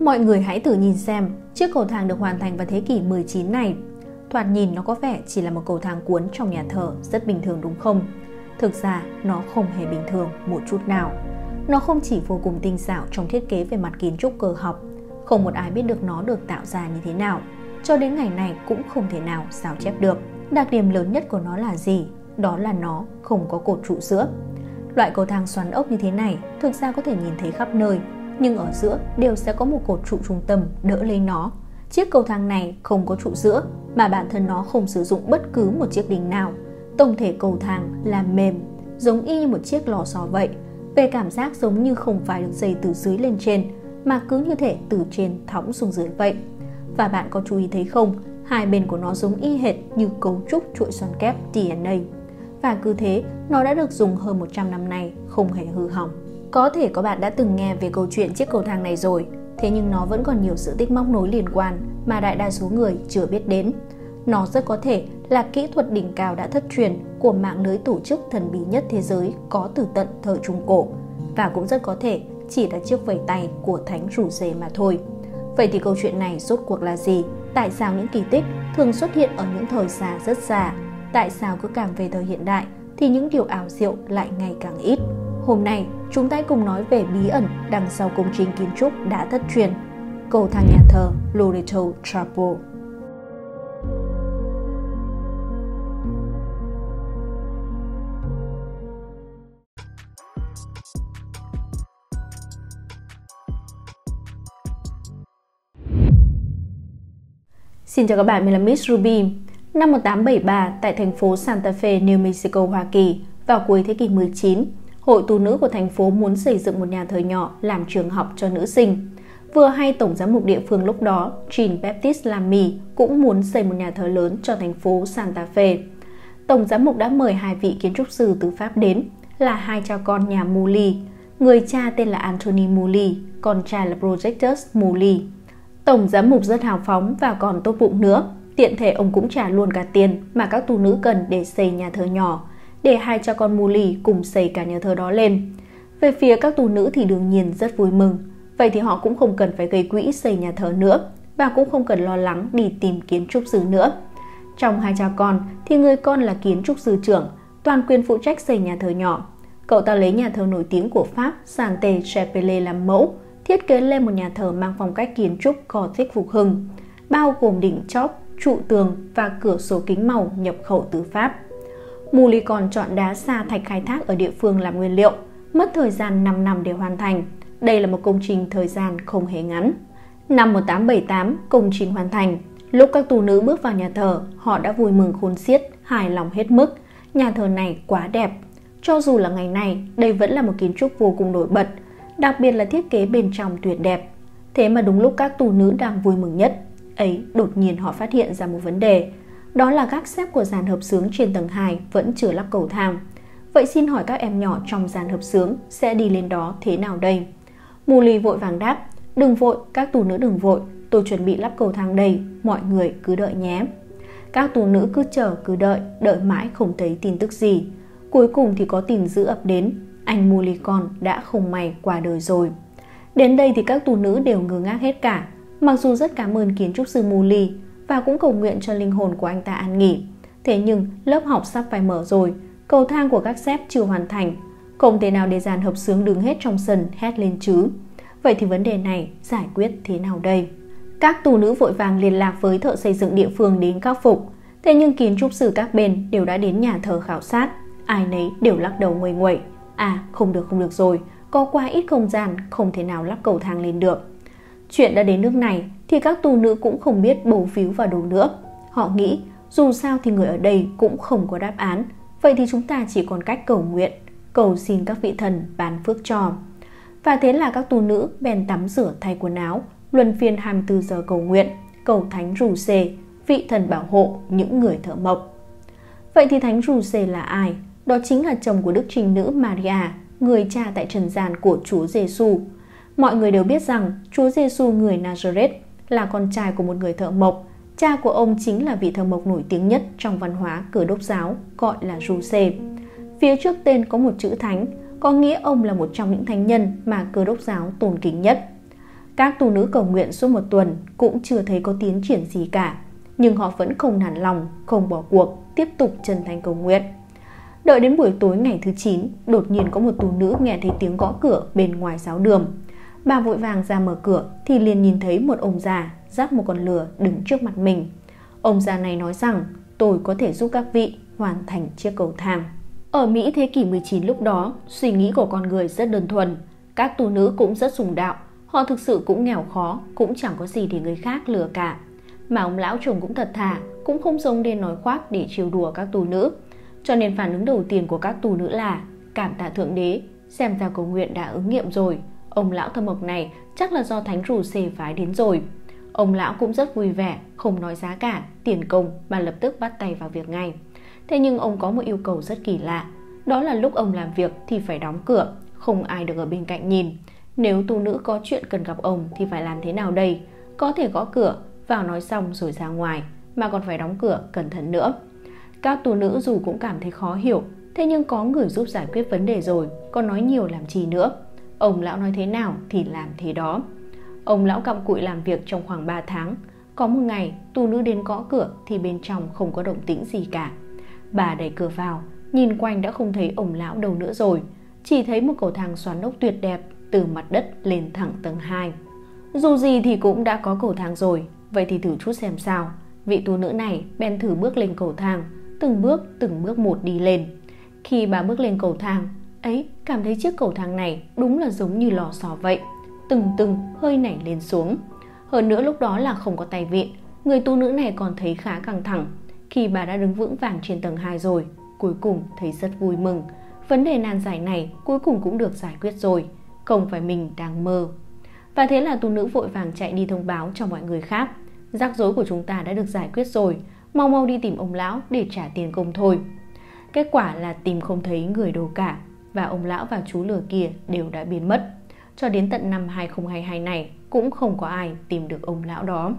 Mọi người hãy thử nhìn xem chiếc cầu thang được hoàn thành vào thế kỷ 19 này. Thoạt nhìn nó có vẻ chỉ là một cầu thang cuốn trong nhà thờ rất bình thường đúng không? Thực ra nó không hề bình thường một chút nào. Nó không chỉ vô cùng tinh xảo trong thiết kế về mặt kiến trúc cơ học, không một ai biết được nó được tạo ra như thế nào. Cho đến ngày này cũng không thể nào sao chép được. Đặc điểm lớn nhất của nó là gì? Đó là nó không có cột trụ giữa. Loại cầu thang xoắn ốc như thế này thực ra có thể nhìn thấy khắp nơi, nhưng ở giữa đều sẽ có một cột trụ trung tâm đỡ lấy nó. Chiếc cầu thang này không có trụ giữa, mà bản thân nó không sử dụng bất cứ một chiếc đỉnh nào. Tổng thể cầu thang là mềm, giống y như một chiếc lò xo vậy. Về cảm giác giống như không phải được dây từ dưới lên trên, mà cứ như thể từ trên thõng xuống dưới vậy. Và bạn có chú ý thấy không, hai bên của nó giống y hệt như cấu trúc chuỗi xoắn kép DNA. Và cứ thế, nó đã được dùng hơn 100 năm nay, không hề hư hỏng. Có thể có bạn đã từng nghe về câu chuyện chiếc cầu thang này rồi, thế nhưng nó vẫn còn nhiều sự tích móc nối liên quan mà đại đa số người chưa biết đến. Nó rất có thể là kỹ thuật đỉnh cao đã thất truyền của mạng lưới tổ chức thần bí nhất thế giới có từ tận thời Trung Cổ và cũng rất có thể chỉ là chiếc vẩy tay của thánh rủ dê mà thôi. Vậy thì câu chuyện này rốt cuộc là gì? Tại sao những kỳ tích thường xuất hiện ở những thời xa rất xa? Tại sao cứ càng về thời hiện đại thì những điều ảo diệu lại ngày càng ít? Hôm nay, chúng ta cùng nói về bí ẩn đằng sau công trình kiến trúc đã thất truyền, cầu thang nhà thờ Loreto Chapel. Xin chào các bạn, mình là Miss Ruby. Năm 1873, tại thành phố Santa Fe, New Mexico, Hoa Kỳ, vào cuối thế kỷ 19, Hội tu nữ của thành phố muốn xây dựng một nhà thờ nhỏ làm trường học cho nữ sinh. Vừa hay Tổng giám mục địa phương lúc đó, Jean Baptiste Lamy, cũng muốn xây một nhà thờ lớn cho thành phố Santa Fe. Tổng giám mục đã mời hai vị kiến trúc sư từ Pháp đến, là hai cha con nhà Muli. Người cha tên là Anthony Muli, con trai là Projectus Muli. Tổng giám mục rất hào phóng và còn tốt bụng nữa. Tiện thể ông cũng trả luôn cả tiền mà các tu nữ cần để xây nhà thờ nhỏ, để hai cha con Muli cùng xây cả nhà thờ đó lên. Về phía các tù nữ thì đương nhiên rất vui mừng. Vậy thì họ cũng không cần phải gây quỹ xây nhà thờ nữa và cũng không cần lo lắng đi tìm kiến trúc sư nữa. Trong hai cha con thì người con là kiến trúc sư trưởng, toàn quyền phụ trách xây nhà thờ nhỏ. Cậu ta lấy nhà thờ nổi tiếng của Pháp Sante Chapelle làm mẫu, thiết kế lên một nhà thờ mang phong cách kiến trúc Gothic phục hưng, bao gồm đỉnh chóp, trụ tường và cửa sổ kính màu nhập khẩu từ Pháp. Muli còn chọn đá sa thạch khai thác ở địa phương làm nguyên liệu, mất thời gian 5 năm để hoàn thành. Đây là một công trình thời gian không hề ngắn. Năm 1878, công trình hoàn thành. Lúc các tù nữ bước vào nhà thờ, họ đã vui mừng khôn xiết, hài lòng hết mức. Nhà thờ này quá đẹp. Cho dù là ngày nay, đây vẫn là một kiến trúc vô cùng nổi bật, đặc biệt là thiết kế bên trong tuyệt đẹp. Thế mà đúng lúc các tù nữ đang vui mừng nhất, ấy đột nhiên họ phát hiện ra một vấn đề. Đó là gác xếp của dàn hợp sướng trên tầng 2 vẫn chưa lắp cầu thang. Vậy xin hỏi các em nhỏ trong dàn hợp sướng sẽ đi lên đó thế nào đây? Mù lì vội vàng đáp, đừng vội, các tù nữ đừng vội, tôi chuẩn bị lắp cầu thang đây, mọi người cứ đợi nhé. Các tù nữ cứ chờ cứ đợi, đợi mãi không thấy tin tức gì. Cuối cùng thì có tin dữ ập đến, anh Mù lì con đã không may qua đời rồi. Đến đây thì các tù nữ đều ngơ ngác hết cả, mặc dù rất cảm ơn kiến trúc sư Mù lì và cũng cầu nguyện cho linh hồn của anh ta an nghỉ. Thế nhưng lớp học sắp phải mở rồi, cầu thang của các sếp chưa hoàn thành, không thể nào để dàn hợp sướng đứng hết trong sân hét lên chứ. Vậy thì vấn đề này giải quyết thế nào đây? Các tù nữ vội vàng liên lạc với thợ xây dựng địa phương đến khắc phục. Thế nhưng kiến trúc sư các bên đều đã đến nhà thờ khảo sát. Ai nấy đều lắc đầu nguầy nguậy. À không được không được rồi, có quá ít không gian, không thể nào lắp cầu thang lên được. Chuyện đã đến nước này thì các tù nữ cũng không biết bầu phiếu vào đâu nữa. Họ nghĩ dù sao thì người ở đây cũng không có đáp án, vậy thì chúng ta chỉ còn cách cầu nguyện, cầu xin các vị thần ban phước cho. Và thế là các tù nữ bèn tắm rửa thay quần áo, luân phiên 24 giờ cầu nguyện, cầu thánh rù xê, vị thần bảo hộ những người thợ mộc. Vậy thì thánh rù xê là ai? Đó chính là chồng của đức trinh nữ Maria, người cha tại trần gian của Chúa Giêsu. Mọi người đều biết rằng Chúa Giêsu người Nazareth là con trai của một người thợ mộc. Cha của ông chính là vị thợ mộc nổi tiếng nhất trong văn hóa cửa đốc giáo, gọi là Giuse. Phía trước tên có một chữ thánh, có nghĩa ông là một trong những thánh nhân mà cơ đốc giáo tôn kính nhất. Các tu nữ cầu nguyện suốt một tuần cũng chưa thấy có tiến triển gì cả, nhưng họ vẫn không nản lòng, không bỏ cuộc, tiếp tục chân thành cầu nguyện. Đợi đến buổi tối ngày thứ 9, đột nhiên có một tu nữ nghe thấy tiếng gõ cửa bên ngoài giáo đường. Bà vội vàng ra mở cửa thì liền nhìn thấy một ông già dắt một con lừa đứng trước mặt mình. Ông già này nói rằng tôi có thể giúp các vị hoàn thành chiếc cầu thang. Ở Mỹ thế kỷ 19 lúc đó, suy nghĩ của con người rất đơn thuần. Các tu nữ cũng rất sùng đạo, họ thực sự cũng nghèo khó, cũng chẳng có gì để người khác lừa cả. Mà ông lão chồng cũng thật thà, cũng không giống nên nói khoác để chiều đùa các tu nữ. Cho nên phản ứng đầu tiên của các tu nữ là cảm tạ thượng đế, xem ra cầu nguyện đã ứng nghiệm rồi. Ông lão thâm mộc này chắc là do thánh rủ xề phái đến rồi. Ông lão cũng rất vui vẻ, không nói giá cả, tiền công mà lập tức bắt tay vào việc ngay. Thế nhưng ông có một yêu cầu rất kỳ lạ, đó là lúc ông làm việc thì phải đóng cửa, không ai được ở bên cạnh nhìn. Nếu tu nữ có chuyện cần gặp ông thì phải làm thế nào đây? Có thể gõ cửa, vào nói xong rồi ra ngoài, mà còn phải đóng cửa cẩn thận nữa. Các tu nữ dù cũng cảm thấy khó hiểu, thế nhưng có người giúp giải quyết vấn đề rồi, còn nói nhiều làm chi nữa. Ông lão nói thế nào thì làm thế đó. Ông lão cặm cụi làm việc trong khoảng 3 tháng. Có một ngày, tu nữ đến gõ cửa thì bên trong không có động tĩnh gì cả. Bà đẩy cửa vào, nhìn quanh đã không thấy ông lão đâu nữa rồi. Chỉ thấy một cầu thang xoắn ốc tuyệt đẹp từ mặt đất lên thẳng tầng 2. Dù gì thì cũng đã có cầu thang rồi, vậy thì thử chút xem sao. Vị tu nữ này bèn thử bước lên cầu thang, từng bước từng bước một đi lên. Khi bà bước lên cầu thang, ấy cảm thấy chiếc cầu thang này đúng là giống như lò xò vậy, từng từng hơi nảy lên xuống. Hơn nữa lúc đó là không có tay vịn, người tu nữ này còn thấy khá căng thẳng. Khi bà đã đứng vững vàng trên tầng 2 rồi, cuối cùng thấy rất vui mừng. Vấn đề nan giải này cuối cùng cũng được giải quyết rồi, không phải mình đang mơ. Và thế là tu nữ vội vàng chạy đi thông báo cho mọi người khác. Rắc rối của chúng ta đã được giải quyết rồi, mau mau đi tìm ông lão để trả tiền công thôi. Kết quả là tìm không thấy người đâu cả và ông lão và chú lửa kia đều đã biến mất. Cho đến tận năm 2022 này cũng không có ai tìm được ông lão đó.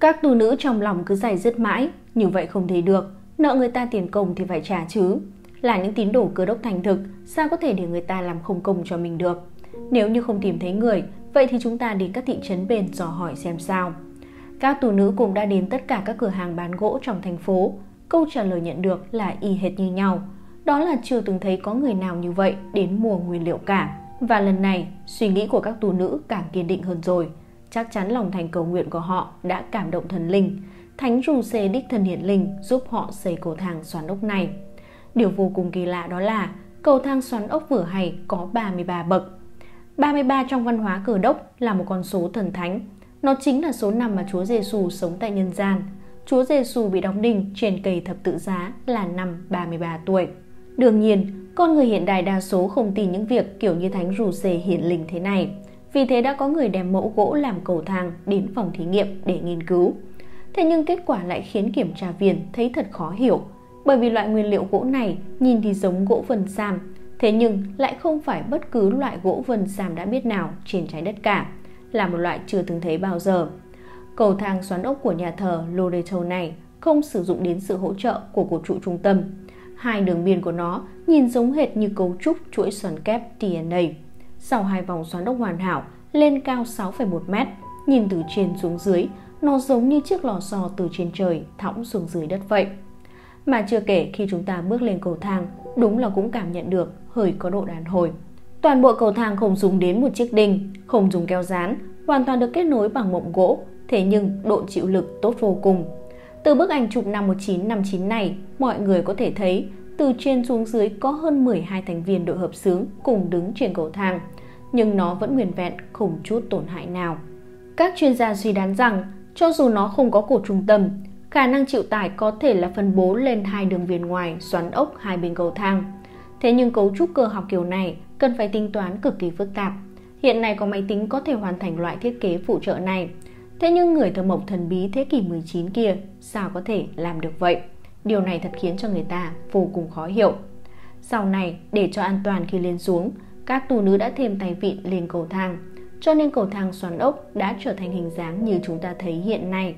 Các tu nữ trong lòng cứ dày dứt mãi, như vậy không thấy được, nợ người ta tiền công thì phải trả chứ. Là những tín đồ cơ đốc thành thực, sao có thể để người ta làm không công cho mình được? Nếu như không tìm thấy người, vậy thì chúng ta đến các thị trấn bên dò hỏi xem sao. Các tù nữ cũng đã đến tất cả các cửa hàng bán gỗ trong thành phố. Câu trả lời nhận được là y hệt như nhau. Đó là chưa từng thấy có người nào như vậy đến mùa nguyên liệu cả. Và lần này, suy nghĩ của các tù nữ càng kiên định hơn rồi. Chắc chắn lòng thành cầu nguyện của họ đã cảm động thần linh. Thánh rù xê đích thân hiển linh giúp họ xây cầu thang xoắn ốc này. Điều vô cùng kỳ lạ đó là cầu thang xoắn ốc vừa hay có 33 bậc. 33 trong văn hóa cờ đốc là một con số thần thánh. Nó chính là số năm mà Chúa Giêsu sống tại nhân gian. Chúa Giêsu bị đóng đinh trên cây thập tự giá là năm 33 tuổi. Đương nhiên, con người hiện đại đa số không tin những việc kiểu như thánh rủ xề hiển linh thế này. Vì thế đã có người đem mẫu gỗ làm cầu thang đến phòng thí nghiệm để nghiên cứu. Thế nhưng kết quả lại khiến kiểm tra viên thấy thật khó hiểu, bởi vì loại nguyên liệu gỗ này nhìn thì giống gỗ vân sam, thế nhưng lại không phải bất cứ loại gỗ vân sam đã biết nào trên trái đất cả, là một loại chưa từng thấy bao giờ. Cầu thang xoắn ốc của nhà thờ Loreto này không sử dụng đến sự hỗ trợ của cột trụ trung tâm. Hai đường biên của nó nhìn giống hệt như cấu trúc chuỗi xoắn kép DNA. Sau hai vòng xoắn ốc hoàn hảo, lên cao 6,1 mét, nhìn từ trên xuống dưới, nó giống như chiếc lò xo từ trên trời thõng xuống dưới đất vậy. Mà chưa kể khi chúng ta bước lên cầu thang, đúng là cũng cảm nhận được hơi có độ đàn hồi. Toàn bộ cầu thang không dùng đến một chiếc đinh, không dùng keo dán, hoàn toàn được kết nối bằng mộng gỗ, thế nhưng độ chịu lực tốt vô cùng. Từ bức ảnh chụp năm 1959 này, mọi người có thể thấy từ trên xuống dưới có hơn 12 thành viên đội hợp xướng cùng đứng trên cầu thang, nhưng nó vẫn nguyên vẹn không chút tổn hại nào. Các chuyên gia suy đoán rằng, cho dù nó không có cột trung tâm, khả năng chịu tải có thể là phân bố lên hai đường viền ngoài xoắn ốc hai bên cầu thang. Thế nhưng cấu trúc cơ học kiểu này cần phải tính toán cực kỳ phức tạp. Hiện nay có máy tính có thể hoàn thành loại thiết kế phụ trợ này. Thế nhưng người thợ mộc thần bí thế kỷ 19 kia sao có thể làm được vậy? Điều này thật khiến cho người ta vô cùng khó hiểu. Sau này, để cho an toàn khi lên xuống, các tù nữ đã thêm tay vịn lên cầu thang, cho nên cầu thang xoắn ốc đã trở thành hình dáng như chúng ta thấy hiện nay.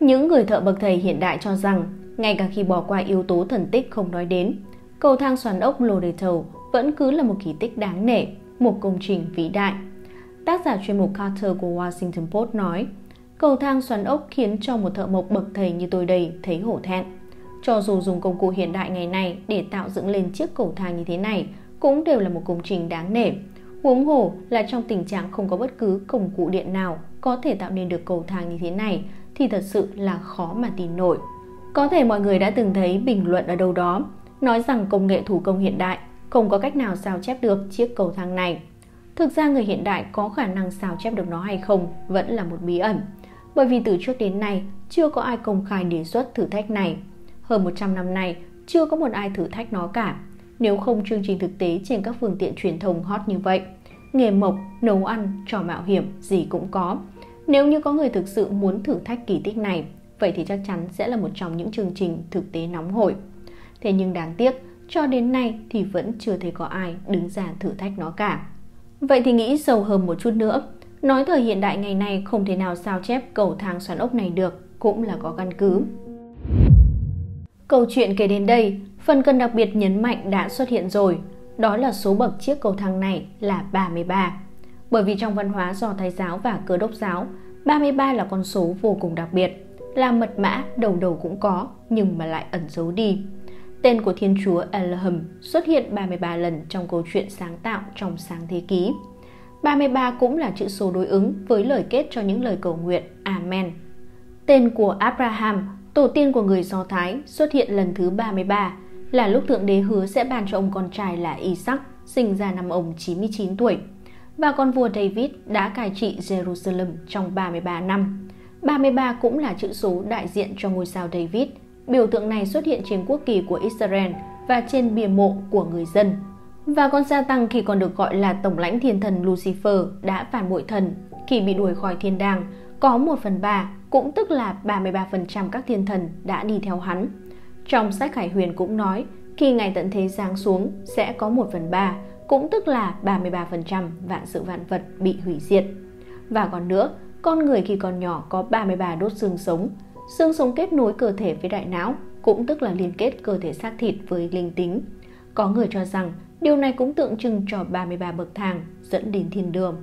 Những người thợ bậc thầy hiện đại cho rằng, ngay cả khi bỏ qua yếu tố thần tích không nói đến, cầu thang xoắn ốc Loreto vẫn cứ là một kỳ tích đáng nể, một công trình vĩ đại. tác giả chuyên mục Carter của Washington Post nói, cầu thang xoắn ốc khiến cho một thợ mộc bậc thầy như tôi đây thấy hổ thẹn. Cho dù dùng công cụ hiện đại ngày nay để tạo dựng lên chiếc cầu thang như thế này, cũng đều là một công trình đáng nể. Huống hồ là trong tình trạng không có bất cứ công cụ điện nào có thể tạo nên được cầu thang như thế này thì thật sự là khó mà tin nổi. Có thể mọi người đã từng thấy bình luận ở đâu đó nói rằng công nghệ thủ công hiện đại không có cách nào sao chép được chiếc cầu thang này. Thực ra người hiện đại có khả năng sao chép được nó hay không vẫn là một bí ẩn, bởi vì từ trước đến nay chưa có ai công khai đề xuất thử thách này. Hơn 100 năm nay, chưa có một ai thử thách nó cả. Nếu không chương trình thực tế trên các phương tiện truyền thông hot như vậy, nghề mộc, nấu ăn, trò mạo hiểm gì cũng có. Nếu như có người thực sự muốn thử thách kỳ tích này, vậy thì chắc chắn sẽ là một trong những chương trình thực tế nóng hổi. Thế nhưng đáng tiếc, cho đến nay thì vẫn chưa thấy có ai đứng ra thử thách nó cả. Vậy thì nghĩ sâu hơn một chút nữa, nói thời hiện đại ngày nay không thể nào sao chép cầu thang xoắn ốc này được cũng là có căn cứ. Câu chuyện kể đến đây, phần cần đặc biệt nhấn mạnh đã xuất hiện rồi, đó là số bậc chiếc cầu thang này là 33. Bởi vì trong văn hóa do Thái giáo và Cơ đốc giáo, 33 là con số vô cùng đặc biệt, là mật mã đầu đầu cũng có nhưng mà lại ẩn giấu đi. Tên của Thiên Chúa Elohim xuất hiện 33 lần trong câu chuyện sáng tạo trong sáng thế ký. 33 cũng là chữ số đối ứng với lời kết cho những lời cầu nguyện Amen. Tên của Abraham, tổ tiên của người Do Thái, xuất hiện lần thứ 33 là lúc Thượng Đế hứa sẽ ban cho ông con trai là Isaac, sinh ra năm ông 99 tuổi. Và con vua David đã cai trị Jerusalem trong 33 năm. 33 cũng là chữ số đại diện cho ngôi sao David – Biểu tượng này xuất hiện trên quốc kỳ của Israel và trên bia mộ của người dân. Và con gia tăng khi còn được gọi là tổng lãnh thiên thần Lucifer đã phản bội thần khi bị đuổi khỏi thiên đàng có 1 phần 3 cũng tức là 33% các thiên thần đã đi theo hắn. Trong sách Hải Huyền cũng nói khi ngày tận thế giáng xuống sẽ có 1 phần 3 cũng tức là 33% vạn sự vạn vật bị hủy diệt. Và còn nữa, con người khi còn nhỏ có 33 đốt xương sống, Xương sống kết nối cơ thể với đại não, cũng tức là liên kết cơ thể xác thịt với linh tính. Có người cho rằng điều này cũng tượng trưng cho 33 bậc thang dẫn đến thiên đường.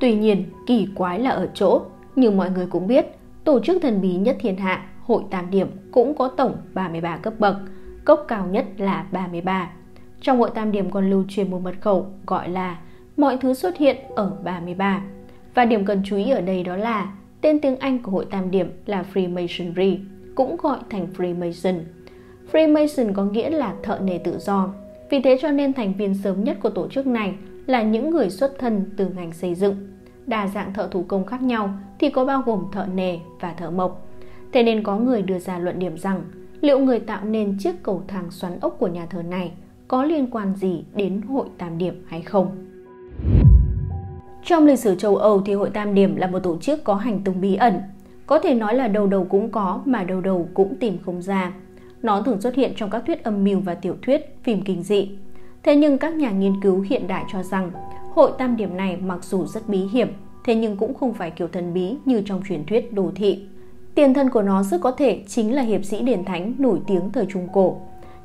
Tuy nhiên, kỳ quái là ở chỗ, như mọi người cũng biết, tổ chức thần bí nhất thiên hạ, hội tam điểm cũng có tổng 33 cấp bậc, cốc cao nhất là 33. Trong hội tam điểm còn lưu truyền một mật khẩu gọi là mọi thứ xuất hiện ở 33. Và điểm cần chú ý ở đây đó là Tên tiếng Anh của hội tam điểm là Freemasonry, cũng gọi thành Freemason. Freemason có nghĩa là thợ nề tự do. Vì thế cho nên thành viên sớm nhất của tổ chức này là những người xuất thân từ ngành xây dựng. Đa dạng thợ thủ công khác nhau thì có bao gồm thợ nề và thợ mộc. Thế nên có người đưa ra luận điểm rằng, liệu người tạo nên chiếc cầu thang xoắn ốc của nhà thờ này có liên quan gì đến hội tam điểm hay không? Trong lịch sử châu Âu thì Hội Tam Điểm là một tổ chức có hành tung bí ẩn. Có thể nói là đầu đầu cũng có mà đầu đầu cũng tìm không ra. Nó thường xuất hiện trong các thuyết âm mưu và tiểu thuyết, phim kinh dị. Thế nhưng các nhà nghiên cứu hiện đại cho rằng Hội Tam Điểm này mặc dù rất bí hiểm, thế nhưng cũng không phải kiểu thần bí như trong truyền thuyết đồ thị. Tiền thân của nó rất có thể chính là hiệp sĩ Điền Thánh nổi tiếng thời Trung Cổ.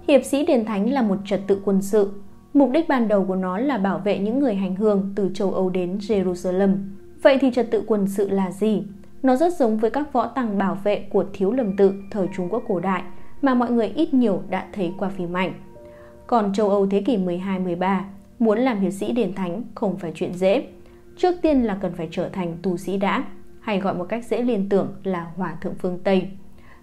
Hiệp sĩ Điền Thánh là một trật tự quân sự, Mục đích ban đầu của nó là bảo vệ những người hành hương từ châu Âu đến Jerusalem. Vậy thì trật tự quân sự là gì? Nó rất giống với các võ tăng bảo vệ của thiếu lầm tự thời Trung Quốc cổ đại mà mọi người ít nhiều đã thấy qua phim ảnh. Còn châu Âu thế kỷ 12-13, muốn làm hiệp sĩ đền thánh không phải chuyện dễ. Trước tiên là cần phải trở thành tu sĩ đã, hay gọi một cách dễ liên tưởng là hòa thượng phương Tây.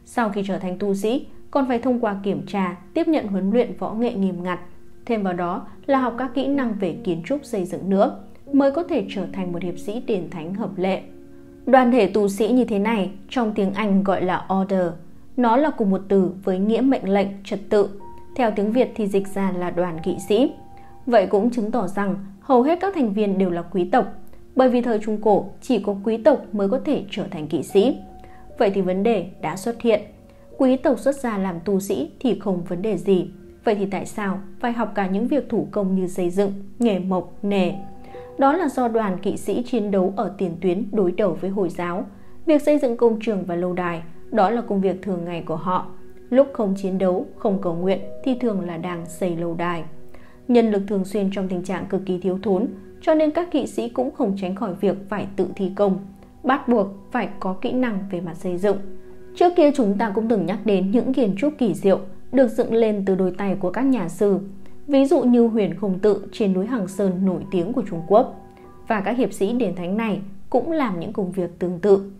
Sau khi trở thành tu sĩ, còn phải thông qua kiểm tra, tiếp nhận huấn luyện võ nghệ nghiêm ngặt, Thêm vào đó là học các kỹ năng về kiến trúc xây dựng nữa mới có thể trở thành một hiệp sĩ điển thánh hợp lệ. Đoàn thể tu sĩ như thế này trong tiếng Anh gọi là order. Nó là cùng một từ với nghĩa mệnh lệnh, trật tự. Theo tiếng Việt thì dịch ra là đoàn kỵ sĩ. Vậy cũng chứng tỏ rằng hầu hết các thành viên đều là quý tộc, bởi vì thời Trung Cổ chỉ có quý tộc mới có thể trở thành kỵ sĩ. Vậy thì vấn đề đã xuất hiện. Quý tộc xuất gia làm tu sĩ thì không vấn đề gì, Vậy thì tại sao phải học cả những việc thủ công như xây dựng, nghề mộc, nề? Đó là do đoàn kỵ sĩ chiến đấu ở tiền tuyến đối đầu với Hồi giáo. Việc xây dựng công trường và lâu đài, đó là công việc thường ngày của họ. Lúc không chiến đấu, không cầu nguyện thì thường là đang xây lâu đài. Nhân lực thường xuyên trong tình trạng cực kỳ thiếu thốn, cho nên các kỵ sĩ cũng không tránh khỏi việc phải tự thi công, bắt buộc phải có kỹ năng về mặt xây dựng. Trước kia chúng ta cũng từng nhắc đến những kiến trúc kỳ diệu được dựng lên từ đôi tay của các nhà sư, ví dụ như huyền khổng tự trên núi Hằng Sơn nổi tiếng của Trung Quốc. Và các hiệp sĩ đền thánh này cũng làm những công việc tương tự.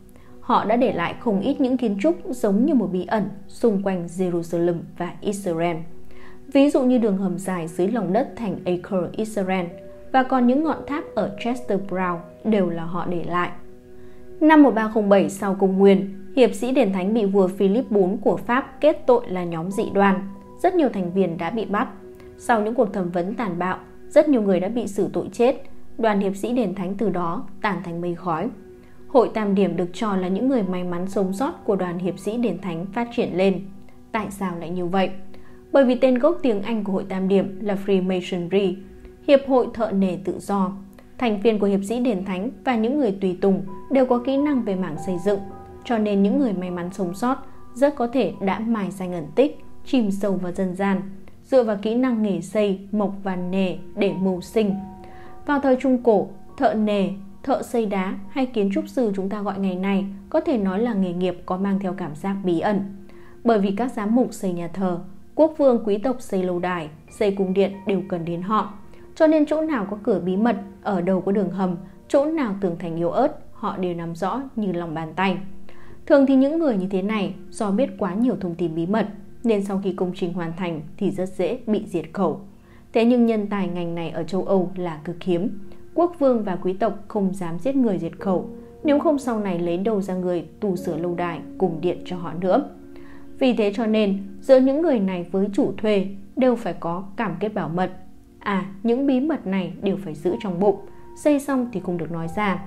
Họ đã để lại không ít những kiến trúc giống như một bí ẩn xung quanh Jerusalem và Israel. Ví dụ như đường hầm dài dưới lòng đất thành Acre, Israel và còn những ngọn tháp ở Chester Brown đều là họ để lại. Năm 1307 sau công nguyên, hiệp sĩ đền thánh bị vua Philip IV của Pháp kết tội là nhóm dị đoan. Rất nhiều thành viên đã bị bắt. Sau những cuộc thẩm vấn tàn bạo, rất nhiều người đã bị xử tội chết. Đoàn hiệp sĩ đền thánh từ đó tàn thành mây khói. Hội Tam Điểm được cho là những người may mắn sống sót của đoàn hiệp sĩ đền thánh phát triển lên. Tại sao lại như vậy? Bởi vì tên gốc tiếng Anh của Hội Tam Điểm là Freemasonry, Hiệp hội Thợ nề tự do. Thành viên của hiệp sĩ đền thánh và những người tùy tùng đều có kỹ năng về mảng xây dựng, cho nên những người may mắn sống sót rất có thể đã mài danh ẩn tích, chìm sâu vào dân gian, dựa vào kỹ năng nghề xây, mộc và nề để mưu sinh. Vào thời Trung Cổ, thợ nề, thợ xây đá hay kiến trúc sư chúng ta gọi ngày nay có thể nói là nghề nghiệp có mang theo cảm giác bí ẩn. Bởi vì các giám mục xây nhà thờ, quốc vương quý tộc xây lâu đài, xây cung điện đều cần đến họ. Cho nên chỗ nào có cửa bí mật, ở đầu có đường hầm, chỗ nào tường thành yếu ớt, họ đều nắm rõ như lòng bàn tay. Thường thì những người như thế này do biết quá nhiều thông tin bí mật nên sau khi công trình hoàn thành thì rất dễ bị diệt khẩu. Thế nhưng nhân tài ngành này ở châu Âu là cực hiếm. Quốc vương và quý tộc không dám giết người diệt khẩu, nếu không sau này lấy đầu ra người tù sửa lâu đài cùng điện cho họ nữa. Vì thế cho nên, giữa những người này với chủ thuê đều phải có cảm kết bảo mật. À, những bí mật này đều phải giữ trong bụng, xây xong thì không được nói ra.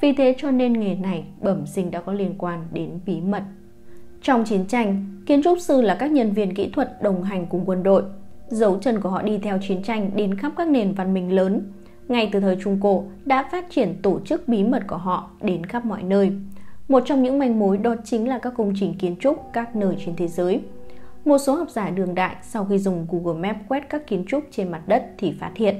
Vì thế cho nên nghề này bẩm sinh đã có liên quan đến bí mật. Trong chiến tranh, kiến trúc sư là các nhân viên kỹ thuật đồng hành cùng quân đội. Dấu chân của họ đi theo chiến tranh đến khắp các nền văn minh lớn. Ngay từ thời Trung Cổ đã phát triển tổ chức bí mật của họ đến khắp mọi nơi. Một trong những manh mối đó chính là các công trình kiến trúc các nơi trên thế giới. Một số học giả đường đại sau khi dùng Google Maps quét các kiến trúc trên mặt đất thì phát hiện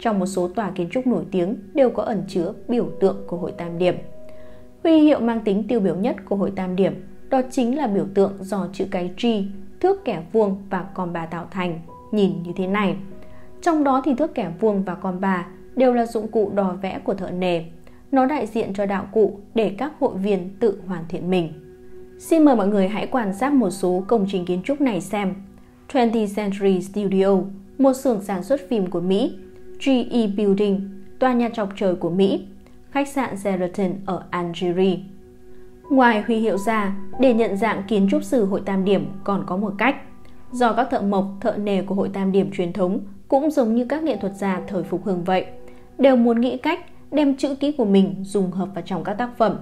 trong một số tòa kiến trúc nổi tiếng đều có ẩn chứa biểu tượng của hội tam điểm. Huy hiệu mang tính tiêu biểu nhất của hội tam điểm đó chính là biểu tượng do chữ cái G, thước kẻ vuông và con bà tạo thành, nhìn như thế này. Trong đó thì thước kẻ vuông và con bà đều là dụng cụ đo vẽ của thợ nề. Nó đại diện cho đạo cụ để các hội viên tự hoàn thiện mình. Xin mời mọi người hãy quan sát một số công trình kiến trúc này xem. 20th Century Studio, một xưởng sản xuất phim của Mỹ, GE Building, tòa nhà chọc trời của Mỹ, khách sạn Sheraton ở Algeria. Ngoài huy hiệu ra, để nhận dạng kiến trúc sư hội tam điểm còn có một cách. Do các thợ mộc, thợ nề của hội tam điểm truyền thống cũng giống như các nghệ thuật gia thời phục hưng vậy, đều muốn nghĩ cách đem chữ ký của mình dùng hợp vào trong các tác phẩm.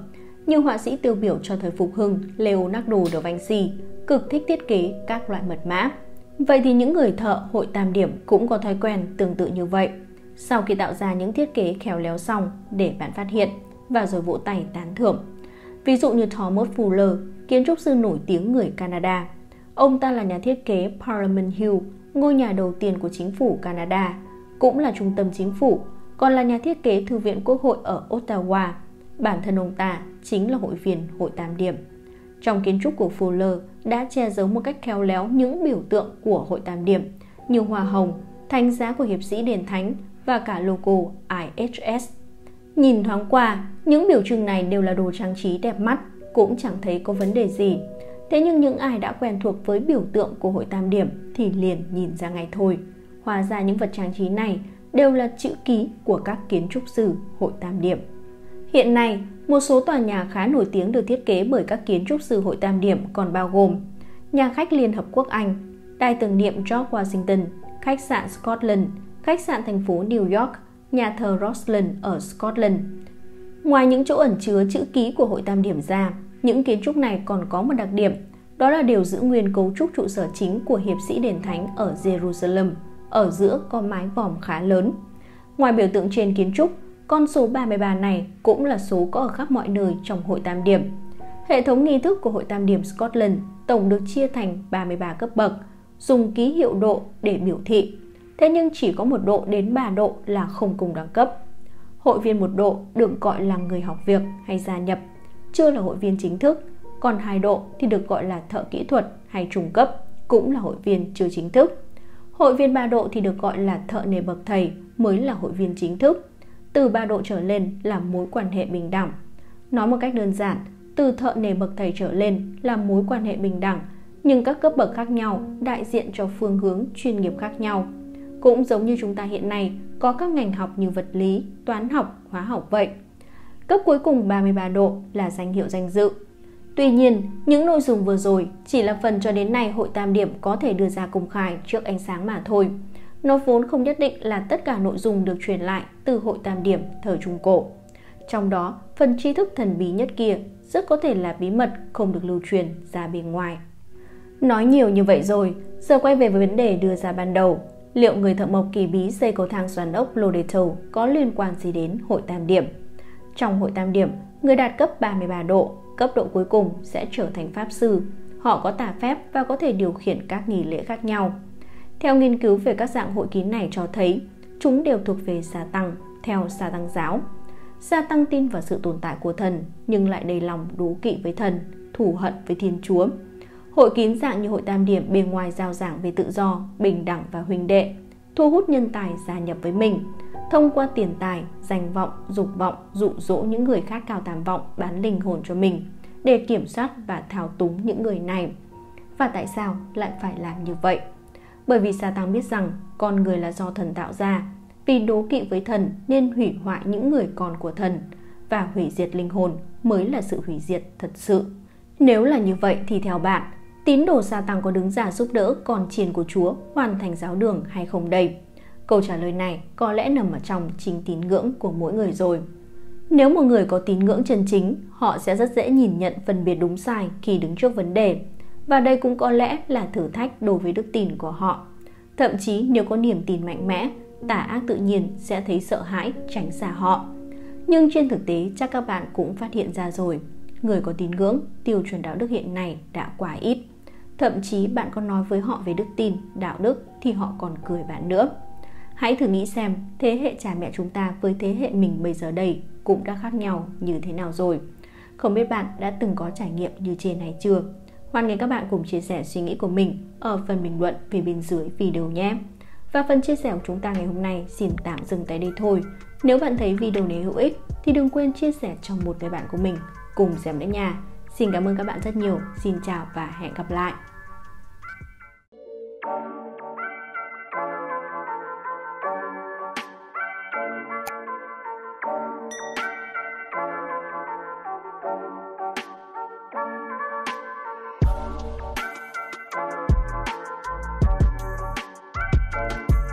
Như họa sĩ tiêu biểu cho thời phục hưng Leonardo da Vinci cực thích thiết kế các loại mật mã. Vậy thì những người thợ hội tam điểm cũng có thói quen tương tự như vậy. Sau khi tạo ra những thiết kế khéo léo xong để bạn phát hiện và rồi vỗ tay tán thưởng. Ví dụ như Thomas Fuller, kiến trúc sư nổi tiếng người Canada. Ông ta là nhà thiết kế Parliament Hill, ngôi nhà đầu tiên của chính phủ Canada, cũng là trung tâm chính phủ, còn là nhà thiết kế Thư viện Quốc hội ở Ottawa. Bản thân ông ta chính là hội viên Hội Tam Điểm. Trong kiến trúc của Fuller đã che giấu một cách khéo léo những biểu tượng của Hội Tam Điểm như hoa hồng, thánh giá của hiệp sĩ đền thánh và cả logo IHS. Nhìn thoáng qua, những biểu trưng này đều là đồ trang trí đẹp mắt, cũng chẳng thấy có vấn đề gì. Thế nhưng những ai đã quen thuộc với biểu tượng của hội tam điểm thì liền nhìn ra ngay thôi. Hóa ra những vật trang trí này đều là chữ ký của các kiến trúc sư hội tam điểm. Hiện nay, một số tòa nhà khá nổi tiếng được thiết kế bởi các kiến trúc sư hội tam điểm còn bao gồm Nhà khách Liên Hợp Quốc Anh, Đài tưởng niệm George Washington, khách sạn Scotland, khách sạn thành phố New York, nhà thờ Rosslyn ở Scotland. Ngoài những chỗ ẩn chứa chữ ký của hội tam điểm ra, những kiến trúc này còn có một đặc điểm, đó là đều giữ nguyên cấu trúc trụ sở chính của hiệp sĩ đền thánh ở Jerusalem, ở giữa có mái vòm khá lớn. Ngoài biểu tượng trên kiến trúc, con số 33 này cũng là số có ở khắp mọi nơi trong hội tam điểm. Hệ thống nghi thức của hội tam điểm Scotland tổng được chia thành 33 cấp bậc, dùng ký hiệu độ để biểu thị thế nhưng chỉ có một độ đến 3 độ là không cùng đẳng cấp. Hội viên một độ được gọi là người học việc hay gia nhập, chưa là hội viên chính thức, còn hai độ thì được gọi là thợ kỹ thuật hay trung cấp, cũng là hội viên chưa chính thức. Hội viên ba độ thì được gọi là thợ nghề bậc thầy, mới là hội viên chính thức. Từ ba độ trở lên là mối quan hệ bình đẳng. Nói một cách đơn giản, từ thợ nghề bậc thầy trở lên là mối quan hệ bình đẳng, nhưng các cấp bậc khác nhau đại diện cho phương hướng chuyên nghiệp khác nhau. Cũng giống như chúng ta hiện nay có các ngành học như vật lý, toán học, hóa học vậy. Cấp cuối cùng 33 độ là danh hiệu danh dự. Tuy nhiên, những nội dung vừa rồi chỉ là phần cho đến nay hội tam điểm có thể đưa ra công khai trước ánh sáng mà thôi. Nó vốn không nhất định là tất cả nội dung được truyền lại từ hội tam điểm thời Trung Cổ. Trong đó, phần tri thức thần bí nhất kia rất có thể là bí mật không được lưu truyền ra bên ngoài. Nói nhiều như vậy rồi, giờ quay về với vấn đề đưa ra ban đầu. Liệu người thợ mộc kỳ bí xây cầu thang xoắn ốc Loreto có liên quan gì đến hội tam điểm? Trong hội tam điểm, người đạt cấp 33 độ, cấp độ cuối cùng sẽ trở thành pháp sư. Họ có tà phép và có thể điều khiển các nghi lễ khác nhau. Theo nghiên cứu về các dạng hội kín này cho thấy, chúng đều thuộc về gia tăng, theo gia tăng giáo. gia tăng tin vào sự tồn tại của thần, nhưng lại đầy lòng đố kỵ với thần, thù hận với Thiên Chúa. Hội kín dạng như hội tam điểm bề ngoài giao giảng về tự do, bình đẳng và huynh đệ, thu hút nhân tài gia nhập với mình, thông qua tiền tài, danh vọng, dục vọng, dụ dỗ những người khác cao tàm vọng bán linh hồn cho mình để kiểm soát và thao túng những người này. Và tại sao lại phải làm như vậy? Bởi vì Satan biết rằng con người là do thần tạo ra, vì đố kỵ với thần nên hủy hoại những người con của thần và hủy diệt linh hồn mới là sự hủy diệt thật sự. Nếu là như vậy thì theo bạn, tín đồ sa tăng có đứng ra giúp đỡ con triền của Chúa hoàn thành giáo đường hay không đây? Câu trả lời này có lẽ nằm ở trong chính tín ngưỡng của mỗi người rồi. Nếu một người có tín ngưỡng chân chính, họ sẽ rất dễ nhìn nhận phân biệt đúng sai khi đứng trước vấn đề. Và đây cũng có lẽ là thử thách đối với đức tin của họ. Thậm chí nếu có niềm tin mạnh mẽ, tà ác tự nhiên sẽ thấy sợ hãi, tránh xa họ. Nhưng trên thực tế chắc các bạn cũng phát hiện ra rồi, người có tín ngưỡng, tiêu chuẩn đạo đức hiện nay đã quá ít. Thậm chí bạn có nói với họ về đức tin, đạo đức thì họ còn cười bạn nữa. Hãy thử nghĩ xem, thế hệ cha mẹ chúng ta với thế hệ mình bây giờ đây cũng đã khác nhau như thế nào rồi. Không biết bạn đã từng có trải nghiệm như trên này chưa? Hoan nghênh các bạn cùng chia sẻ suy nghĩ của mình ở phần bình luận phía bên dưới video nhé. Và phần chia sẻ của chúng ta ngày hôm nay xin tạm dừng tại đây thôi. Nếu bạn thấy video này hữu ích thì đừng quên chia sẻ cho một người bạn của mình cùng xem nữa nha. Xin cảm ơn các bạn rất nhiều. Xin chào và hẹn gặp lại.